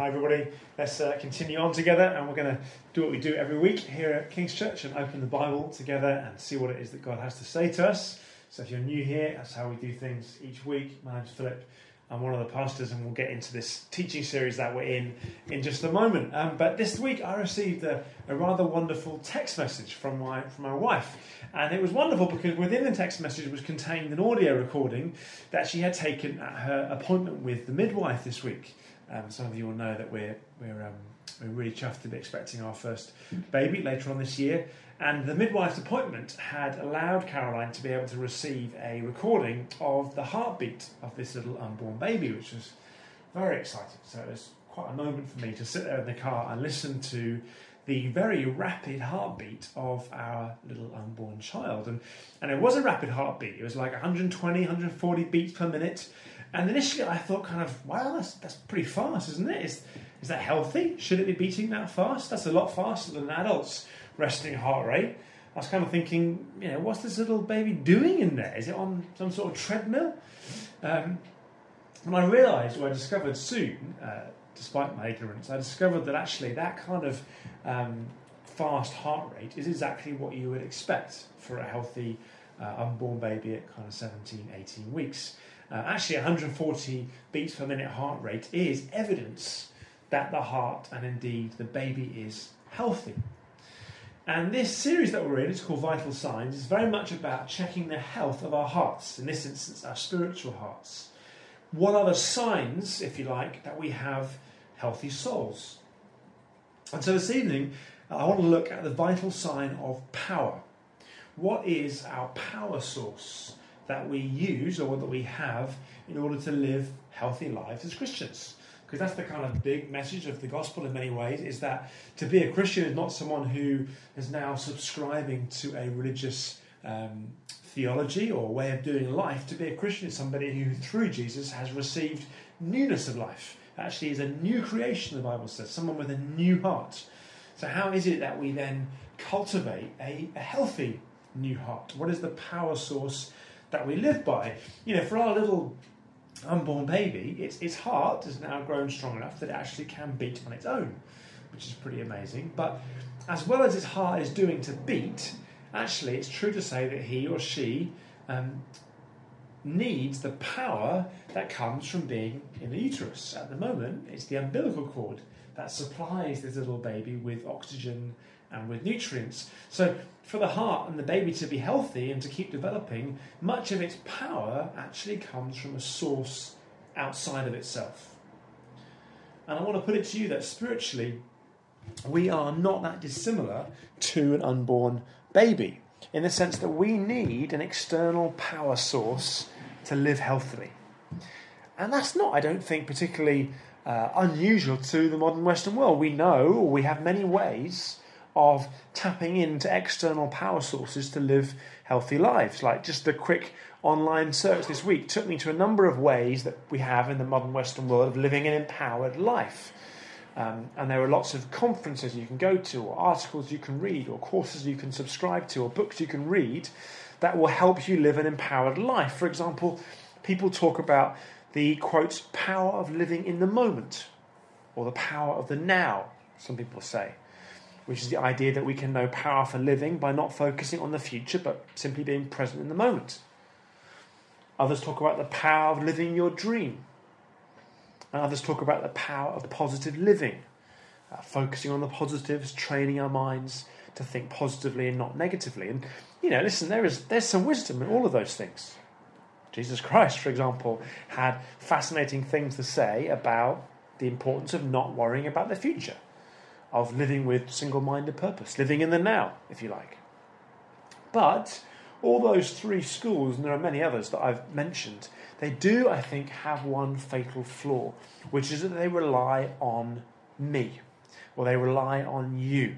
Hi, everybody. Let's uh, continue on together, and we're going to do what we do every week here at King's Church and open the Bible together and see what it is that God has to say to us. So, if you're new here, that's how we do things each week. My name's Philip. I'm one of the pastors, and we'll get into this teaching series that we're in in just a moment. Um, but this week, I received a, a, rather wonderful text message from my from my wife, and it was wonderful because within the text message was contained an audio recording that she had taken at her appointment with the midwife this week. Um, some of you will know that we're we're um, we're really chuffed to be expecting our first baby later on this year. And the midwife's appointment had allowed Caroline to be able to receive a recording of the heartbeat of this little unborn baby, which was very exciting. So it was quite a moment for me to sit there in the car and listen to the very rapid heartbeat of our little unborn child. And, and it was a rapid heartbeat. It was like 120, 140 beats per minute. And initially I thought kind of, wow, that's, that's pretty fast, isn't it? Is, is that healthy? Should it be beating that fast? That's a lot faster than an adult's resting heart rate. I was kind of thinking, you know, what's this little baby doing in there? Is it on some sort of treadmill? Um, and I realised, or I discovered soon, uh, despite my ignorance, I discovered that actually that kind of um, fast heart rate is exactly what you would expect for a healthy uh, unborn baby at kind of 17, 18 weeks. Uh, actually, 140 beats per minute heart rate is evidence that the heart and indeed the baby is healthy. And this series that we're in, it's called Vital Signs, is very much about checking the health of our hearts, in this instance, our spiritual hearts. What are the signs, if you like, that we have healthy souls? And so this evening, I want to look at the vital sign of power. What is our power source that we use or that we have in order to live healthy lives as Christians? Because that's the kind of big message of the gospel in many ways is that to be a Christian is not someone who is now subscribing to a religious um, theology or way of doing life. To be a Christian is somebody who, through Jesus, has received newness of life. Actually, is a new creation, the Bible says, someone with a new heart. So, how is it that we then cultivate a, a healthy new heart? What is the power source that we live by? You know, for our little unborn baby, its, its heart has now grown strong enough that it actually can beat on its own, which is pretty amazing. But as well as its heart is doing to beat, actually, it's true to say that he or she um, needs the power that comes from being in the uterus. At the moment, it's the umbilical cord that supplies this little baby with oxygen and with nutrients. So, for the heart and the baby to be healthy and to keep developing, much of its power actually comes from a source outside of itself. And I want to put it to you that spiritually, we are not that dissimilar to an unborn baby in the sense that we need an external power source to live healthily. And that's not, I don't think, particularly uh, unusual to the modern Western world. We know, or we have many ways of tapping into external power sources to live healthy lives. Like just a quick online search this week took me to a number of ways that we have in the modern Western world of living an empowered life. Um, and there are lots of conferences you can go to, or articles you can read, or courses you can subscribe to, or books you can read that will help you live an empowered life. For example, people talk about the quote, power of living in the moment, or the power of the now, some people say, which is the idea that we can know power for living by not focusing on the future but simply being present in the moment. Others talk about the power of living your dream and others talk about the power of positive living, uh, focusing on the positives, training our minds to think positively and not negatively. And you know, listen, there is there's some wisdom in all of those things. Jesus Christ, for example, had fascinating things to say about the importance of not worrying about the future, of living with single-minded purpose, living in the now, if you like. But all those three schools, and there are many others that I've mentioned, they do, I think, have one fatal flaw, which is that they rely on me, or they rely on you.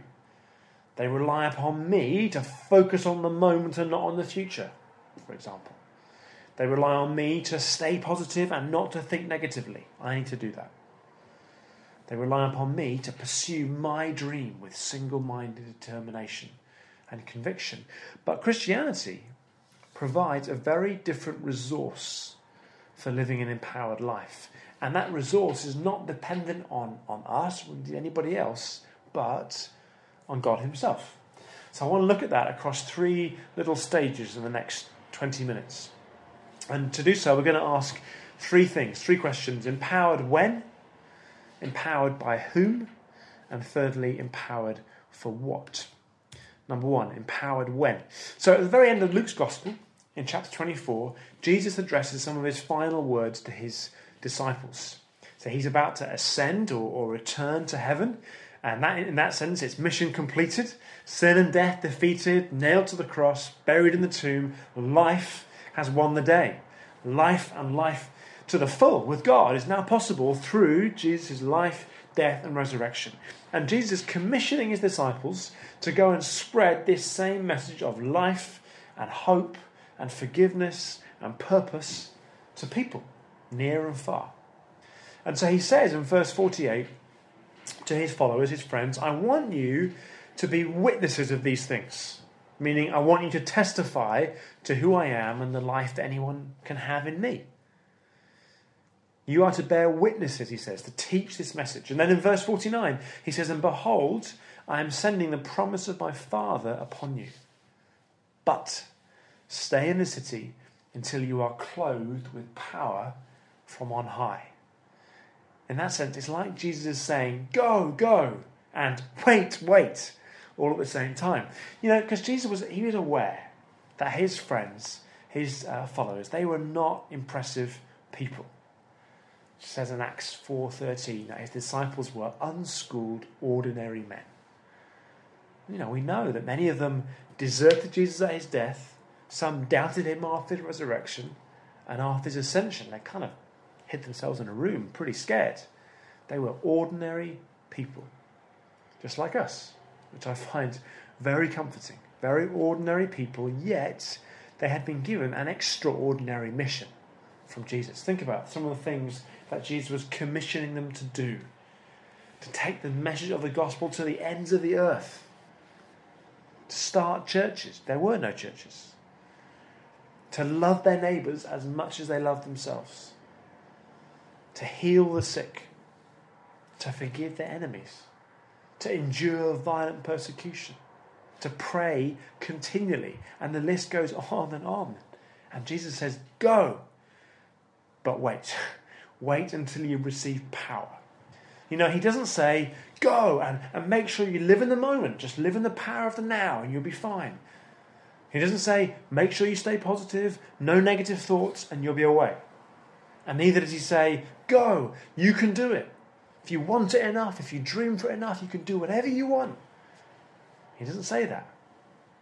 They rely upon me to focus on the moment and not on the future, for example. They rely on me to stay positive and not to think negatively. I need to do that. They rely upon me to pursue my dream with single minded determination and conviction. But Christianity provides a very different resource for living an empowered life. And that resource is not dependent on, on us or anybody else, but on God Himself. So I want to look at that across three little stages in the next 20 minutes. And to do so, we're going to ask three things, three questions empowered when, empowered by whom, and thirdly, empowered for what. Number one, empowered when. So at the very end of Luke's Gospel, in chapter 24, Jesus addresses some of his final words to his disciples. So he's about to ascend or, or return to heaven. And that, in that sense, it's mission completed. Sin and death defeated, nailed to the cross, buried in the tomb. Life has won the day. Life and life to the full with God is now possible through Jesus' life, death, and resurrection. And Jesus is commissioning his disciples to go and spread this same message of life and hope and forgiveness and purpose to people near and far. And so he says in verse 48 to his followers, his friends, I want you to be witnesses of these things. Meaning, I want you to testify to who I am and the life that anyone can have in me. You are to bear witnesses, he says, to teach this message. And then in verse 49, he says, And behold, I am sending the promise of my Father upon you. But stay in the city until you are clothed with power from on high. In that sense, it's like Jesus is saying, Go, go, and wait, wait, all at the same time. You know, because Jesus was, he was aware that his friends, his uh, followers, they were not impressive people. Says in Acts 4.13 that his disciples were unschooled, ordinary men. You know, we know that many of them deserted Jesus at his death. Some doubted him after his resurrection. And after his ascension, they kind of hid themselves in a room, pretty scared. They were ordinary people, just like us, which I find very comforting. Very ordinary people, yet they had been given an extraordinary mission from Jesus. Think about some of the things that Jesus was commissioning them to do to take the message of the gospel to the ends of the earth, to start churches. There were no churches. To love their neighbours as much as they loved themselves to heal the sick, to forgive their enemies, to endure violent persecution, to pray continually. And the list goes on and on. And Jesus says, Go. But wait. Wait until you receive power. You know, he doesn't say, Go and, and make sure you live in the moment. Just live in the power of the now and you'll be fine. He doesn't say, Make sure you stay positive, no negative thoughts, and you'll be away. And neither does he say, Go, you can do it. If you want it enough, if you dream for it enough, you can do whatever you want. He doesn't say that.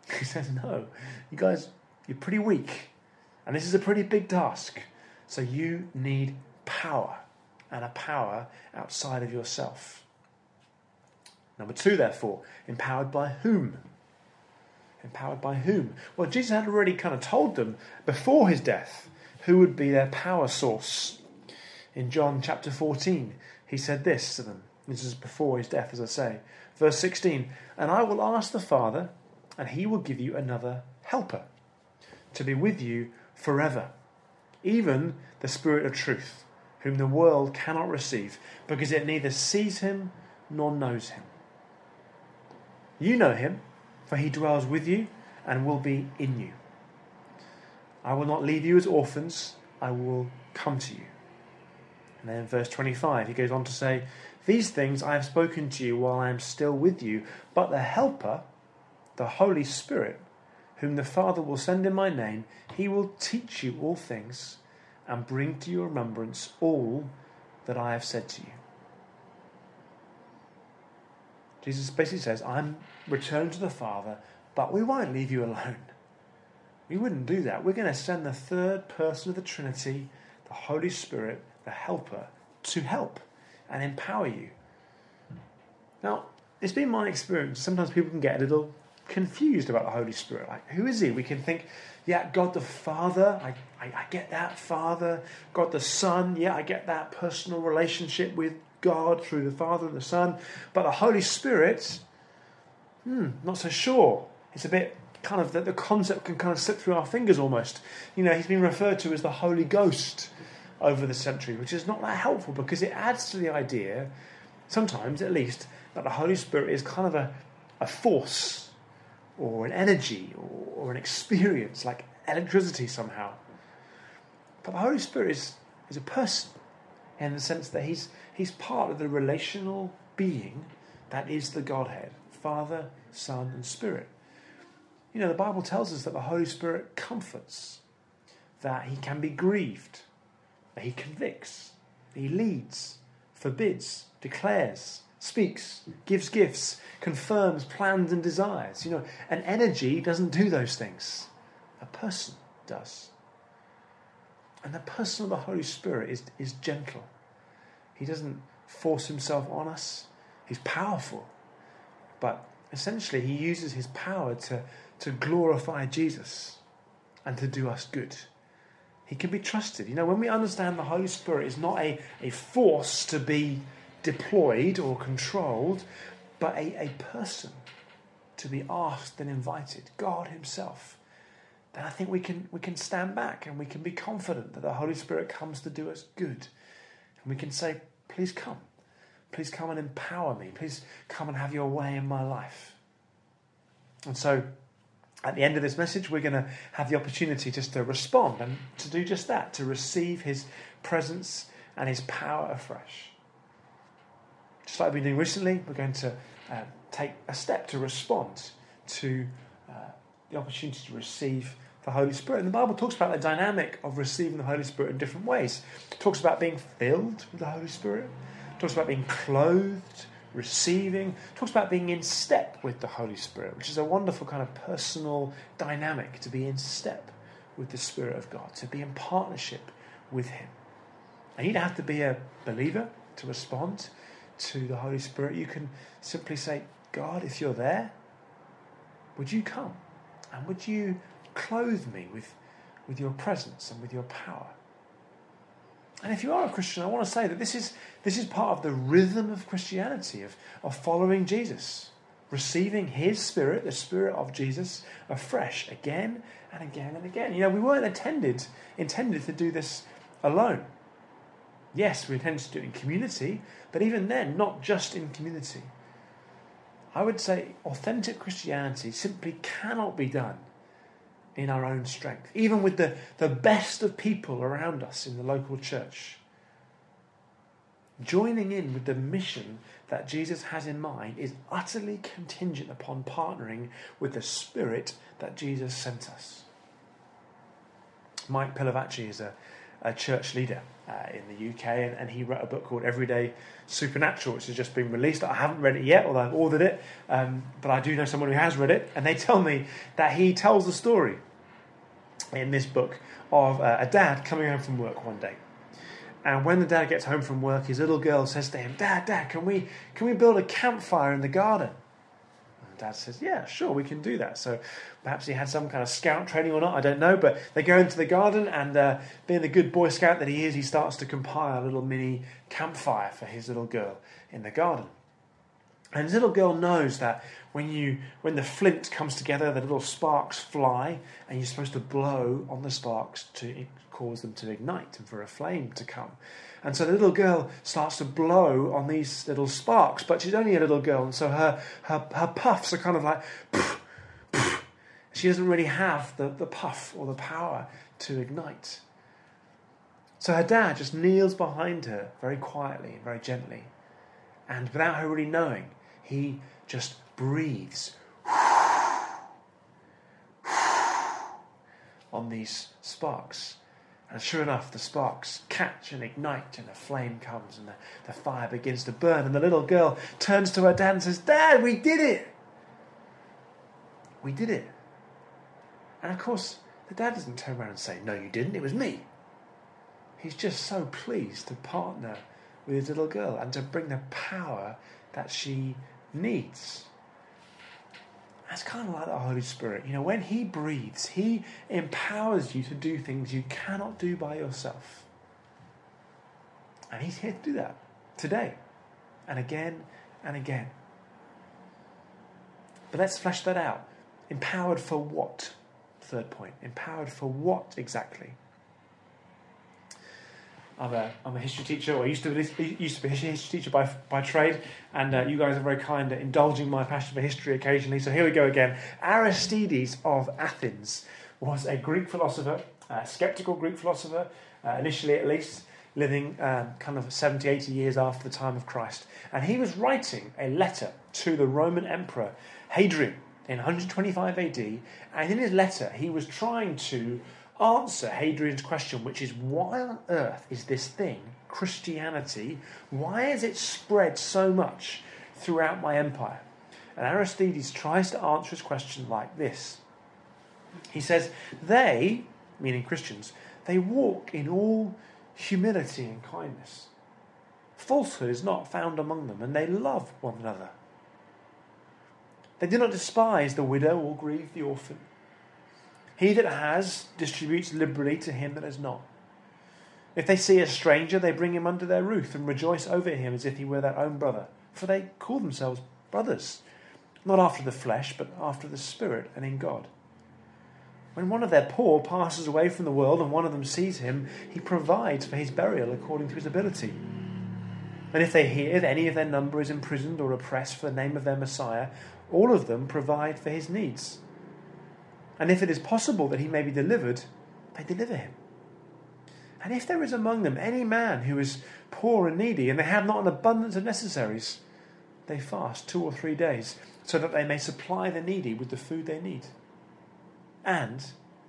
He says, No, you guys, you're pretty weak. And this is a pretty big task. So you need power, and a power outside of yourself. Number two, therefore, empowered by whom? Empowered by whom? Well, Jesus had already kind of told them before his death who would be their power source. In John chapter 14, he said this to them. This is before his death, as I say. Verse 16 And I will ask the Father, and he will give you another helper to be with you forever, even the Spirit of truth, whom the world cannot receive, because it neither sees him nor knows him. You know him, for he dwells with you and will be in you. I will not leave you as orphans, I will come to you. And then in verse 25, he goes on to say, These things I have spoken to you while I am still with you, but the Helper, the Holy Spirit, whom the Father will send in my name, he will teach you all things and bring to your remembrance all that I have said to you. Jesus basically says, I'm returning to the Father, but we won't leave you alone. We wouldn't do that. We're going to send the third person of the Trinity, the Holy Spirit, the Helper, to help and empower you. Now, it's been my experience. Sometimes people can get a little confused about the Holy Spirit. Like, who is he? We can think, yeah, God the Father, I, I, I get that, Father. God the Son, yeah, I get that personal relationship with God through the Father and the Son. But the Holy Spirit, hmm, not so sure. It's a bit kind of that the concept can kind of slip through our fingers almost. You know, he's been referred to as the Holy Ghost. over the century, which is not that helpful because it adds to the idea, sometimes at least, that the Holy Spirit is kind of a, a force or an energy or, or an experience, like electricity somehow. But the Holy Spirit is, is a person in the sense that he's, he's part of the relational being that is the Godhead Father, Son, and Spirit. You know, the Bible tells us that the Holy Spirit comforts, that he can be grieved, that he convicts, he leads, forbids, declares, speaks, gives gifts, confirms plans and desires. You know, an energy doesn't do those things, a person does. And the person of the Holy Spirit is, is gentle. He doesn't force himself on us, he's powerful. But essentially, he uses his power to, to glorify Jesus and to do us good. He can be trusted. You know, when we understand the Holy Spirit is not a, a force to be deployed or controlled, but a, a person to be asked and invited, God Himself, then I think we can, we can stand back and we can be confident that the Holy Spirit comes to do us good. And we can say, Please come. Please come and empower me. Please come and have your way in my life. And so, at the end of this message, we're going to have the opportunity just to respond and to do just that, to receive His presence and His power afresh. Like we've been doing recently, we're going to uh, take a step to respond to uh, the opportunity to receive the Holy Spirit. And the Bible talks about the dynamic of receiving the Holy Spirit in different ways. It talks about being filled with the Holy Spirit, it talks about being clothed, receiving, it talks about being in step with the Holy Spirit, which is a wonderful kind of personal dynamic to be in step with the Spirit of God, to be in partnership with Him. And you don't have to be a believer to respond to the Holy Spirit. You can simply say, God, if you're there, would you come? And would you clothe me with, with your presence and with your power. And if you are a Christian, I want to say that this is, this is part of the rhythm of Christianity, of, of following Jesus, receiving His Spirit, the Spirit of Jesus, afresh again and again and again. You know, we weren't intended, intended to do this alone. Yes, we intended to do it in community, but even then, not just in community. I would say authentic Christianity simply cannot be done in our own strength, even with the, the best of people around us in the local church. Joining in with the mission that Jesus has in mind is utterly contingent upon partnering with the Spirit that Jesus sent us. Mike Pilavachi is a, a church leader uh, in the UK, and, and, he wrote a book called Everyday Supernatural, which has just been released. I haven't read it yet, although I've ordered it, um, but I do know someone who has read it, and they tell me that he tells the story in this book of uh, a dad coming home from work one day. And when the dad gets home from work, his little girl says to him, Dad, Dad, can we, can we build a campfire in the garden? Dad says, Yeah, sure, we can do that. So perhaps he had some kind of scout training or not, I don't know. But they go into the garden, and uh, being the good Boy Scout that he is, he starts to compile a little mini campfire for his little girl in the garden. And his little girl knows that when you when the flint comes together, the little sparks fly, and you're supposed to blow on the sparks to cause them to ignite and for a flame to come. And so the little girl starts to blow on these little sparks, but she's only a little girl, and so her her, her puffs are kind of like. She doesn't really have the, the puff or the power to ignite. So her dad just kneels behind her very quietly and very gently. And without her really knowing, he just breathes on these sparks. And sure enough, the sparks catch and ignite, and a flame comes, and the, the fire begins to burn. And the little girl turns to her dad and says, Dad, we did it! We did it. And of course, the dad doesn't turn around and say, No, you didn't, it was me. He's just so pleased to partner with his little girl and to bring the power that she needs. That's kind of like the Holy Spirit. You know, when He breathes, He empowers you to do things you cannot do by yourself. And He's here to do that today and again and again. But let's flesh that out. Empowered for what? Third point. Empowered for what exactly? I'm a, I'm a history teacher, or I used to be, used to be a history teacher by, by trade, and uh, you guys are very kind at indulging my passion for history occasionally. So here we go again. Aristides of Athens was a Greek philosopher, a skeptical Greek philosopher, uh, initially at least, living um, kind of 70, 80 years after the time of Christ. And he was writing a letter to the Roman Emperor Hadrian in 125 AD, and in his letter he was trying to answer Hadrian's question, which is why on earth is this thing, Christianity, why has it spread so much throughout my empire? And Aristides tries to answer his question like this. He says, They, meaning Christians, they walk in all humility and kindness. Falsehood is not found among them, and they love one another. They do not despise the widow or grieve the orphan. He that has distributes liberally to him that has not. If they see a stranger, they bring him under their roof and rejoice over him as if he were their own brother. For they call themselves brothers, not after the flesh, but after the Spirit and in God. When one of their poor passes away from the world and one of them sees him, he provides for his burial according to his ability. And if they hear that any of their number is imprisoned or oppressed for the name of their Messiah, all of them provide for his needs. And if it is possible that he may be delivered, they deliver him. And if there is among them any man who is poor and needy, and they have not an abundance of necessaries, they fast two or three days, so that they may supply the needy with the food they need. And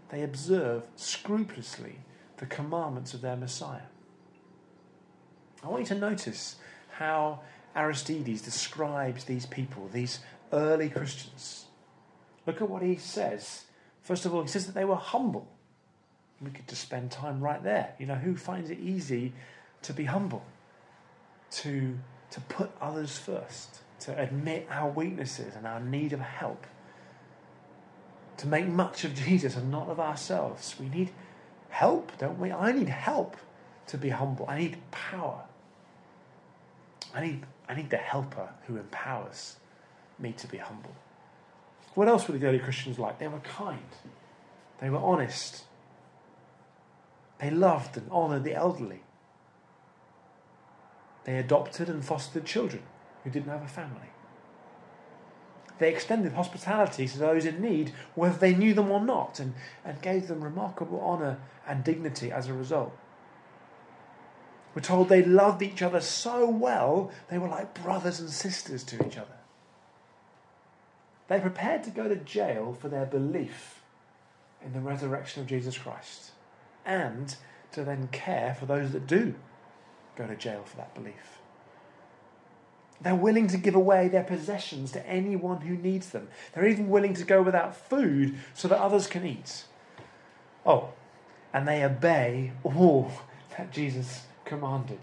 they observe scrupulously the commandments of their Messiah. I want you to notice how Aristides describes these people, these early Christians. Look at what he says First of all, he says that they were humble. We could just spend time right there. You know, who finds it easy to be humble? To, to put others first, to admit our weaknesses and our need of help, to make much of Jesus and not of ourselves. We need help, don't we? I need help to be humble. I need power. I need, I need the helper who empowers me to be humble. What else were the early Christians like? They were kind, they were honest, they loved and honoured the elderly. They adopted and fostered children who didn't have a family. They extended hospitality to those in need, whether they knew them or not, and, and gave them remarkable honour and dignity as a result. We're told they loved each other so well, they were like brothers and sisters to each other. They prepared to go to jail for their belief in the resurrection of Jesus Christ and to then care for those that do go to jail for that belief. They're willing to give away their possessions to anyone who needs them. They're even willing to go without food so that others can eat. Oh, and they obey all that Jesus commanded.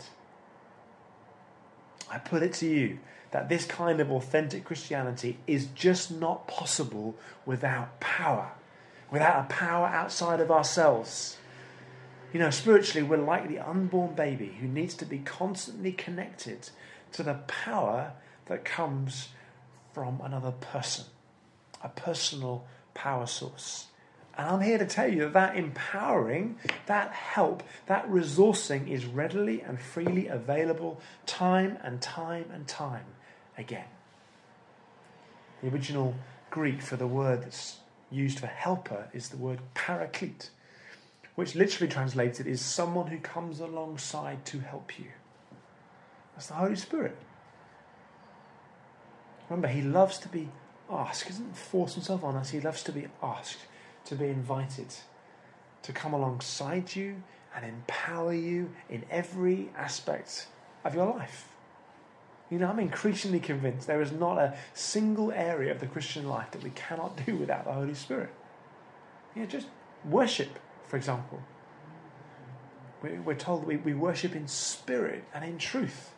I put it to you that this kind of authentic Christianity is just not possible without power, without a power outside of ourselves. You know, spiritually, we're like the unborn baby who needs to be constantly connected to the power that comes from another person, a personal power source. And I'm here to tell you that that empowering, that help, that resourcing is readily and freely available time and time and time again. The original Greek for the word that's used for helper is the word paraclete, which literally translated is someone who comes alongside to help you. That's the Holy Spirit. Remember, he loves to be asked. He doesn't force himself on us. He loves to be asked, to be invited, to come alongside you and empower you in every aspect of your life. You know, I'm increasingly convinced there is not a single area of the Christian life that we cannot do without the Holy Spirit. You know, just worship, for example. We're told we, we worship in spirit and in truth.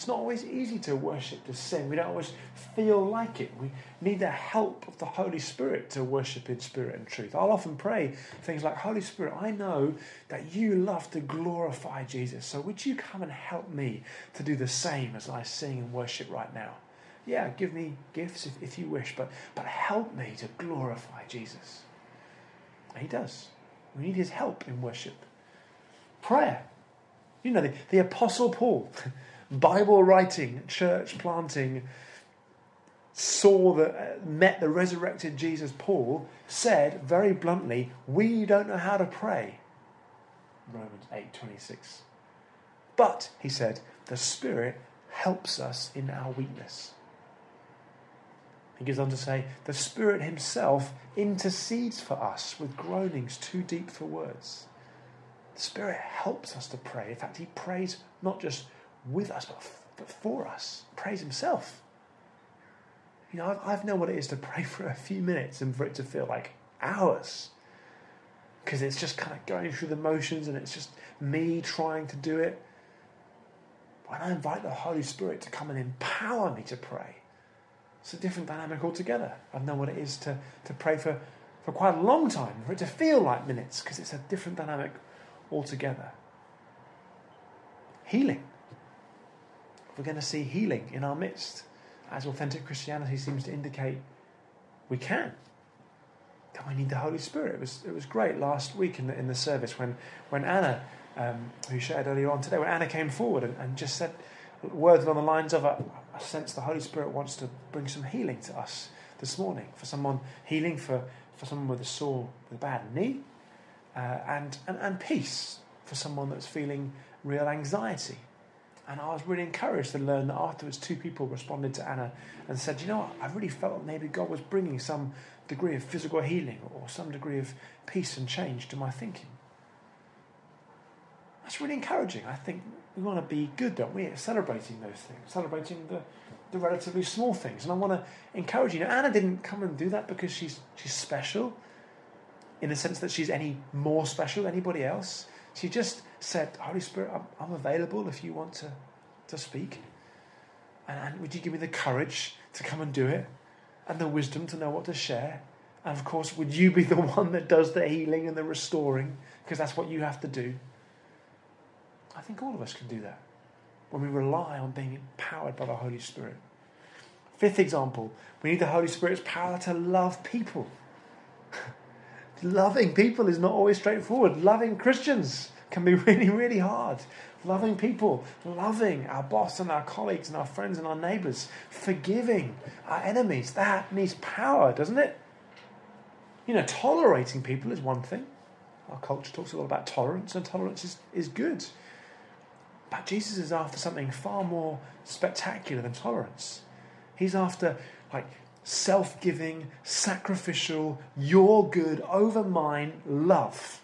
It's not always easy to worship, the sing. We don't always feel like it. We need the help of the Holy Spirit to worship in spirit and truth. I'll often pray things like, Holy Spirit, I know that you love to glorify Jesus. So would you come and help me to do the same as I sing and worship right now? Yeah, give me gifts if, if you wish, but, but help me to glorify Jesus. And he does. We need his help in worship. Prayer. You know, the, the Apostle Paul, Bible writing, church planting, saw the uh, met the resurrected Jesus. Paul said very bluntly, "We don't know how to pray." Romans eight twenty six. But he said, the Spirit helps us in our weakness. He goes on to say, the Spirit Himself intercedes for us with groanings too deep for words. The Spirit helps us to pray. In fact, He prays not just with us, but, but for us. Prays Himself. You know, I've, I've known what it is to pray for a few minutes and for it to feel like hours. Because it's just kind of going through the motions and it's just me trying to do it. When I invite the Holy Spirit to come and empower me to pray, it's a different dynamic altogether. I've known what it is to, to pray for, for quite a long time, for it to feel like minutes, because it's a different dynamic altogether. Healing. We're going to see healing in our midst, as authentic Christianity seems to indicate we can. Then we need the Holy Spirit. It was, it was great last week in the, in the service when, when Anna, um, who shared earlier on today, when Anna came forward and, and just said words along the lines of, a sense the Holy Spirit wants to bring some healing to us this morning. For someone, healing for, for someone with a sore, with a bad knee, uh, and, and, and peace for someone that's feeling real anxiety. And I was really encouraged to learn that afterwards, two people responded to Anna and said, You know what? I really felt maybe God was bringing some degree of physical healing or some degree of peace and change to my thinking. That's really encouraging. I think we want to be good, don't we, at celebrating those things, celebrating the, the relatively small things. And I want to encourage you. Now, Anna didn't come and do that because she's, she's special, in the sense that she's any more special than anybody else. She just said, Holy Spirit, I'm, I'm available if you want to, to speak. And, and would you give me the courage to come and do it? And the wisdom to know what to share? And of course, would you be the one that does the healing and the restoring? Because that's what you have to do. I think all of us can do that when we rely on being empowered by the Holy Spirit. Fifth example, we need the Holy Spirit's power to love people. Loving people is not always straightforward. Loving Christians can be really, really hard. Loving people, loving our boss and our colleagues and our friends and our neighbours, forgiving our enemies, that needs power, doesn't it? You know, tolerating people is one thing. Our culture talks a lot about tolerance, and tolerance is, is good. But Jesus is after something far more spectacular than tolerance. He's after like self giving, sacrificial, your good over mine love.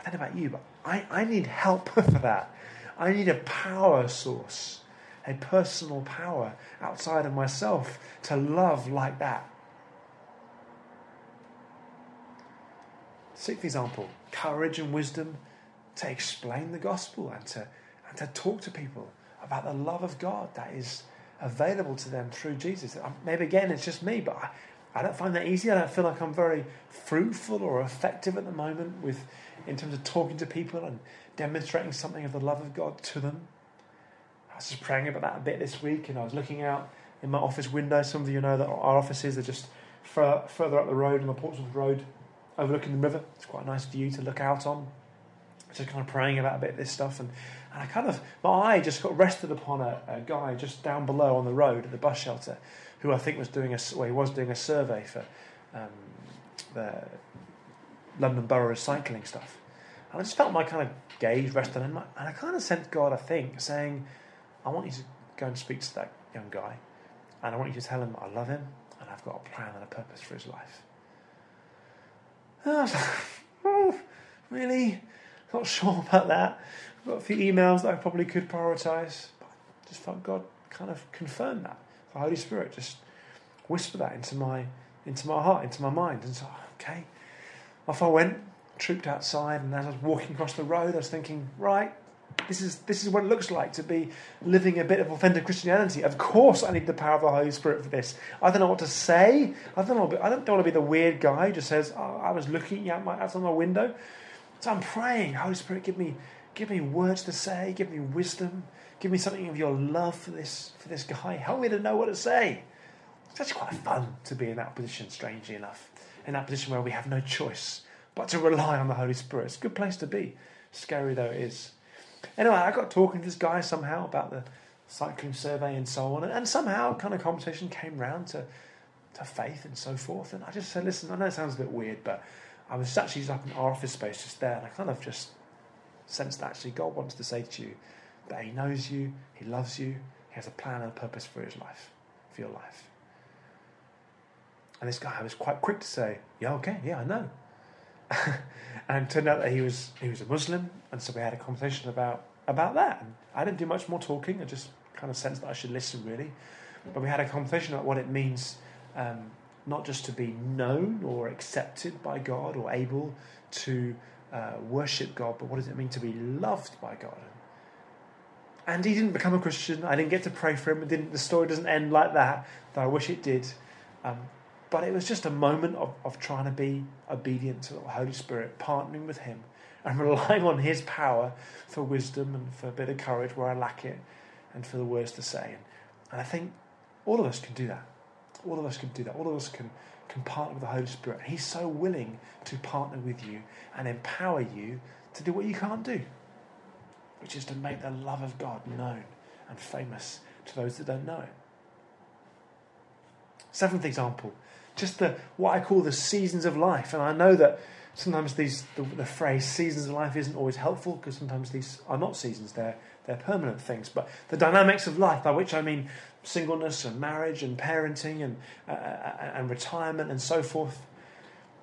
I don't know about you, but I, I need help for that. I need a power source, a personal power outside of myself to love like that. Sixth example courage and wisdom to explain the gospel and to, and to talk to people about the love of God that is available to them through Jesus. Um, maybe again, it's just me, but I, I don't find that easy. I don't feel like I'm very fruitful or effective at the moment with, in terms of talking to people and demonstrating something of the love of God to them. I was just praying about that a bit this week, and I was looking out in my office window. Some of you know that our offices are just further up the road on the Portsmouth Road, overlooking the river. It's quite a nice view to look out on just kind of praying about a bit of this stuff, and, and I kind of my eye just got rested upon a, a, guy just down below on the road at the bus shelter, who I think was doing a well, he was doing a survey for um, the London Borough recycling stuff, and I just felt my kind of gaze rest on him, and I kind of sensed God, I think, saying, "I want you to go and speak to that young guy, and I want you to tell him I love him, and I've got a plan and a purpose for his life." And I was like, oh, really? Not sure about that. I've got a few emails that I probably could prioritise. But I just felt God kind of confirm that. The Holy Spirit just whisper that into my into my heart, into my mind. And so, okay. Off I went, trooped outside, and as I was walking across the road, I was thinking, right, this is this is what it looks like to be living a bit of authentic Christianity. Of course, I need the power of the Holy Spirit for this. I don't know what to say. I don't know. I don't, want to be the weird guy who just says, oh, "I was looking out my out on my window." So I'm praying, Holy Spirit, give me, give me words to say, give me wisdom, give me something of your love for this, for this guy. Help me to know what to say. It's actually quite fun to be in that position, strangely enough, in that position where we have no choice but to rely on the Holy Spirit. It's a good place to be, scary though it is. Anyway, I got talking to this guy somehow about the cycling survey and so on, and somehow kind of conversation came round to, to faith and so forth. And I just said, listen, I know it sounds a bit weird, but I was actually up in our office space just there, and I kind of just sensed that actually God wants to say to you that He knows you, He loves you, He has a plan and a purpose for His life, for your life. And this guy was quite quick to say, "Yeah, okay, yeah, I know." and it turned out that he was he was a Muslim, and so we had a conversation about about that. And I didn't do much more talking. I just kind of sensed that I should listen, really. But we had a conversation about what it means, um, not just to be known or accepted by God or able to uh, worship God, but what does it mean to be loved by God? And he didn't become a Christian. I didn't get to pray for him. Didn't, the story doesn't end like that, though I wish it did. Um, but it was just a moment of, of trying to be obedient to the Holy Spirit, partnering with Him, and relying on His power for wisdom and for a bit of courage where I lack it, and for the words to say. And, and I think all of us can do that. All of us can do that. All of us can, can partner with the Holy Spirit. He's so willing to partner with you and empower you to do what you can't do, which is to make the love of God known and famous to those that don't know it. Seventh example just the what I call the seasons of life. And I know that sometimes these the, the phrase seasons of life isn't always helpful because sometimes these are not seasons; they're they're permanent things. But the dynamics of life, by which I mean singleness and marriage and parenting and uh, uh and retirement and so forth.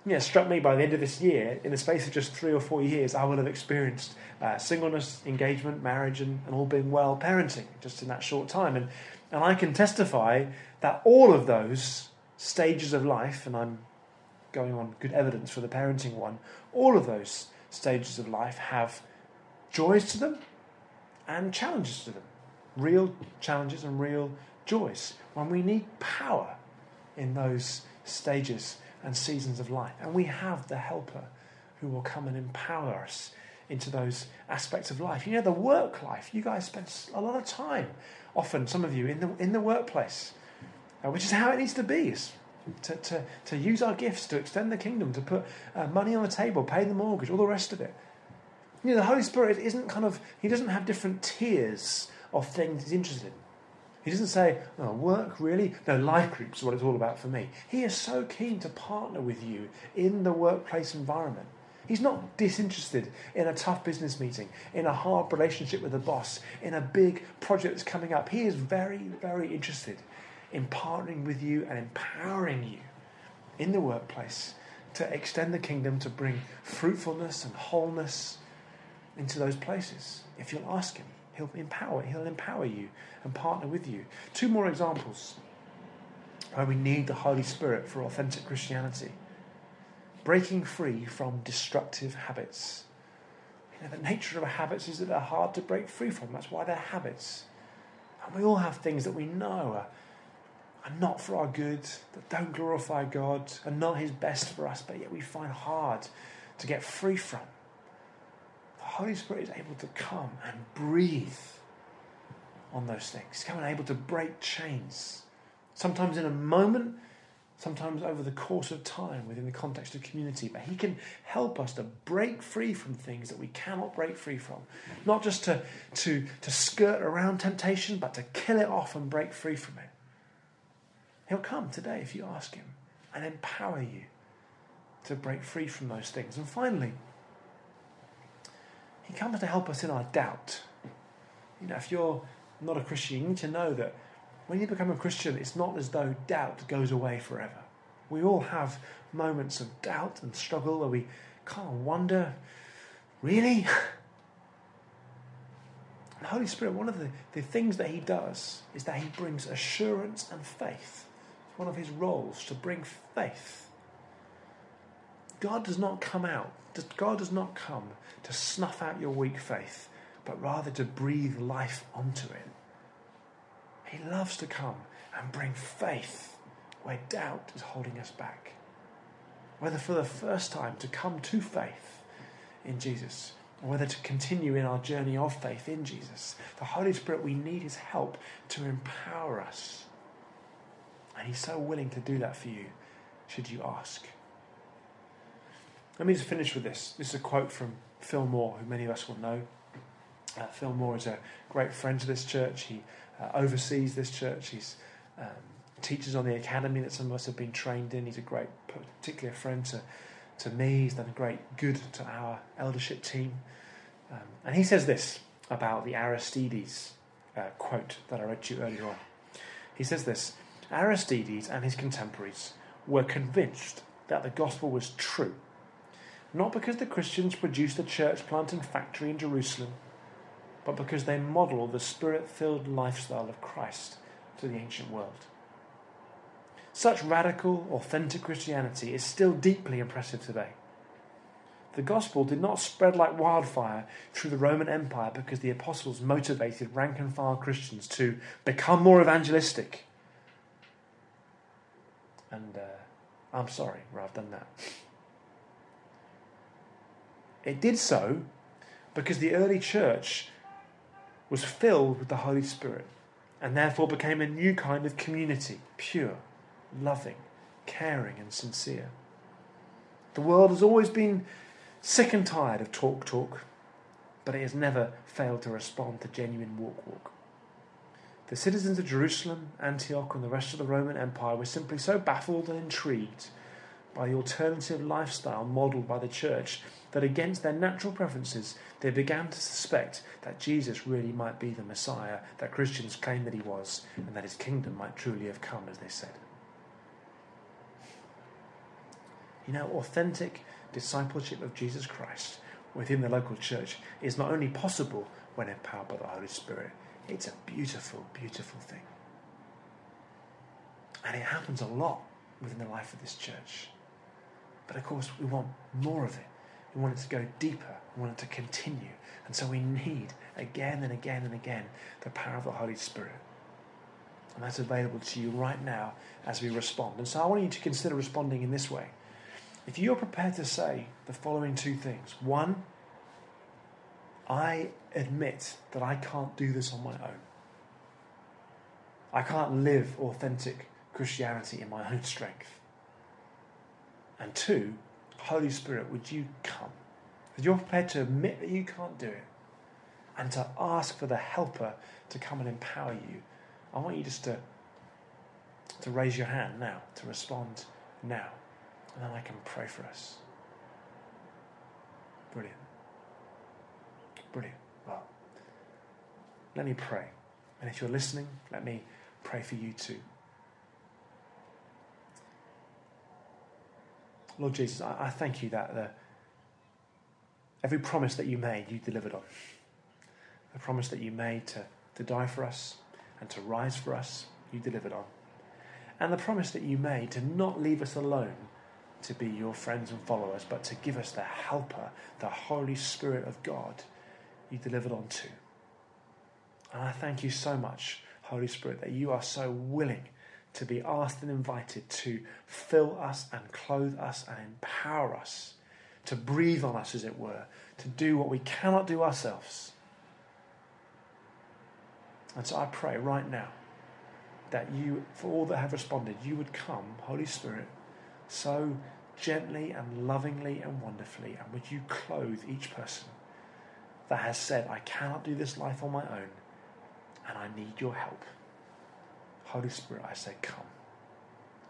Yeah, struck me by the end of this year, in the space of just three or four years, I will have experienced uh, singleness, engagement, marriage, and, and all being well, parenting, just in that short time. And, and I can testify that all of those stages of life, and I'm going on good evidence for the parenting one, all of those stages of life have joys to them and challenges to them. Real challenges and real joys. When we need power in those stages and seasons of life. And we have the helper who will come and empower us into those aspects of life. You know, the work life, you guys spend a lot of time, often, some of you, in the, in the workplace uh, which is how it needs to be. To, to, to use our gifts to extend the kingdom, to put uh, money on the table, pay the mortgage, all the rest of it. You know, the Holy Spirit isn't kind of, he doesn't have different tiers of things he's interested in. He doesn't say, oh, work, really? No, life groups is what it's all about for me. He is so keen to partner with you in the workplace environment. He's not disinterested in a tough business meeting, in a hard relationship with a boss, in a big project that's coming up. He is very, very interested in partnering with you and empowering you in the workplace to extend the kingdom, to bring fruitfulness and wholeness into those places. If you'll ask Him, He'll empower, He'll empower you and partner with you. Two more examples where we need the Holy Spirit for authentic Christianity. Breaking free from destructive habits. You know, the nature of habits is that they're hard to break free from. That's why they're habits. And we all have things that we know are are not for our good, that don't glorify God, and not His best for us, but yet we find hard to get free from. Holy Spirit is able to come and breathe on those things, come and able to break chains. Sometimes in a moment, sometimes over the course of time within the context of community, but He can help us to break free from things that we cannot break free from. Not just to, to, to skirt around temptation, but to kill it off and break free from it. He'll come today if you ask Him and empower you to break free from those things. And finally, He comes to help us in our doubt. You know, if you're not a Christian, you need to know that when you become a Christian, it's not as though doubt goes away forever. We all have moments of doubt and struggle where we of wonder, really? The Holy Spirit, one of the, the things that He does is that He brings assurance and faith It's one of his roles to bring faith. God does not come out, God does not come to snuff out your weak faith, but rather to breathe life onto it. He loves to come and bring faith where doubt is holding us back. Whether for the first time to come to faith in Jesus, or whether to continue in our journey of faith in Jesus, the Holy Spirit, we need His help to empower us and He's so willing to do that for you, should you ask. Let me just finish with this. This is a quote from Phil Moore, who many of us will know. Uh, Phil Moore is a great friend to this church. He uh, oversees this church. He's um, teaches on the academy that some of us have been trained in. He's a great, particular friend to, to me. He's done a great good to our eldership team. Um, and he says this about the Aristides uh, quote that I read to you earlier on. He says this Aristides and his contemporaries were convinced that the gospel was true, not because the Christians produced a church plant and factory in Jerusalem, but because they model the spirit filled lifestyle of Christ to the ancient world. Such radical, authentic Christianity is still deeply impressive today. The gospel did not spread like wildfire through the Roman Empire because the apostles motivated rank and file Christians to become more evangelistic. And uh, I'm sorry where I've done that. It did so because the early church was filled with the Holy Spirit and therefore became a new kind of community, pure, loving, caring, and sincere. The world has always been Sick and tired of talk talk, but it has never failed to respond to genuine walk walk. The citizens of Jerusalem, Antioch, and the rest of the Roman Empire were simply so baffled and intrigued by the alternative lifestyle modelled by the church that against their natural preferences they began to suspect that Jesus really might be the Messiah that Christians claimed that he was, and that his kingdom might truly have come, as they said. You know, authentic discipleship of Jesus Christ within the local church is not only possible when empowered by the Holy Spirit, it's a beautiful, beautiful thing. And it happens a lot within the life of this church. But of course, we want more of it. We want it to go deeper. We want it to continue. And so we need, again and again and again, the power of the Holy Spirit. And that's available to you right now as we respond. And so I want you to consider responding in this way. If you're prepared to say the following two things one, I admit that I can't do this on my own. I can't live authentic Christianity in my own strength. And two, Holy Spirit, would you come? If you're prepared to admit that you can't do it and to ask for the helper to come and empower you, I want you just to, to raise your hand now, to respond now and then I can pray for us. Brilliant. Brilliant. Well, let me pray. And if you're listening, let me pray for you too. Lord Jesus, I, I thank you that the, every promise that you made, you delivered on. The promise that you made to, to die for us and to rise for us, you delivered on. And the promise that you made to not leave us alone to be your friends and followers, but to give us the helper, the Holy Spirit of God you delivered on too. And I thank you so much, Holy Spirit, that you are so willing to be asked and invited to fill us and clothe us and empower us, to breathe on us, as it were, to do what we cannot do ourselves. And so I pray right now that you, for all that have responded, you would come, Holy Spirit, so gently and lovingly and wonderfully, and would you clothe each person that has said, I cannot do this life on my own, and I need your help. Holy Spirit, I say, come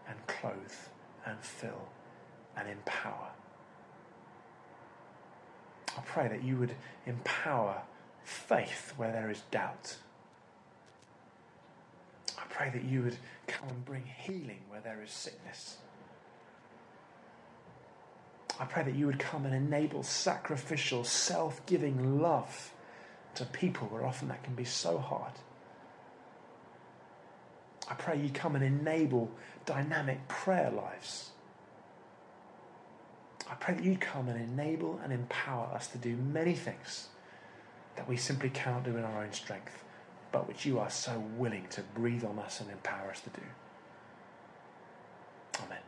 and clothe and fill and empower. I pray that you would empower faith where there is doubt. I pray that you would come and bring healing where there is sickness. I pray that you would come and enable sacrificial, self giving love to people where often that can be so hard. I pray you come and enable dynamic prayer lives. I pray that you come and enable and empower us to do many things that we simply cannot do in our own strength, but which you are so willing to breathe on us and empower us to do. Amen.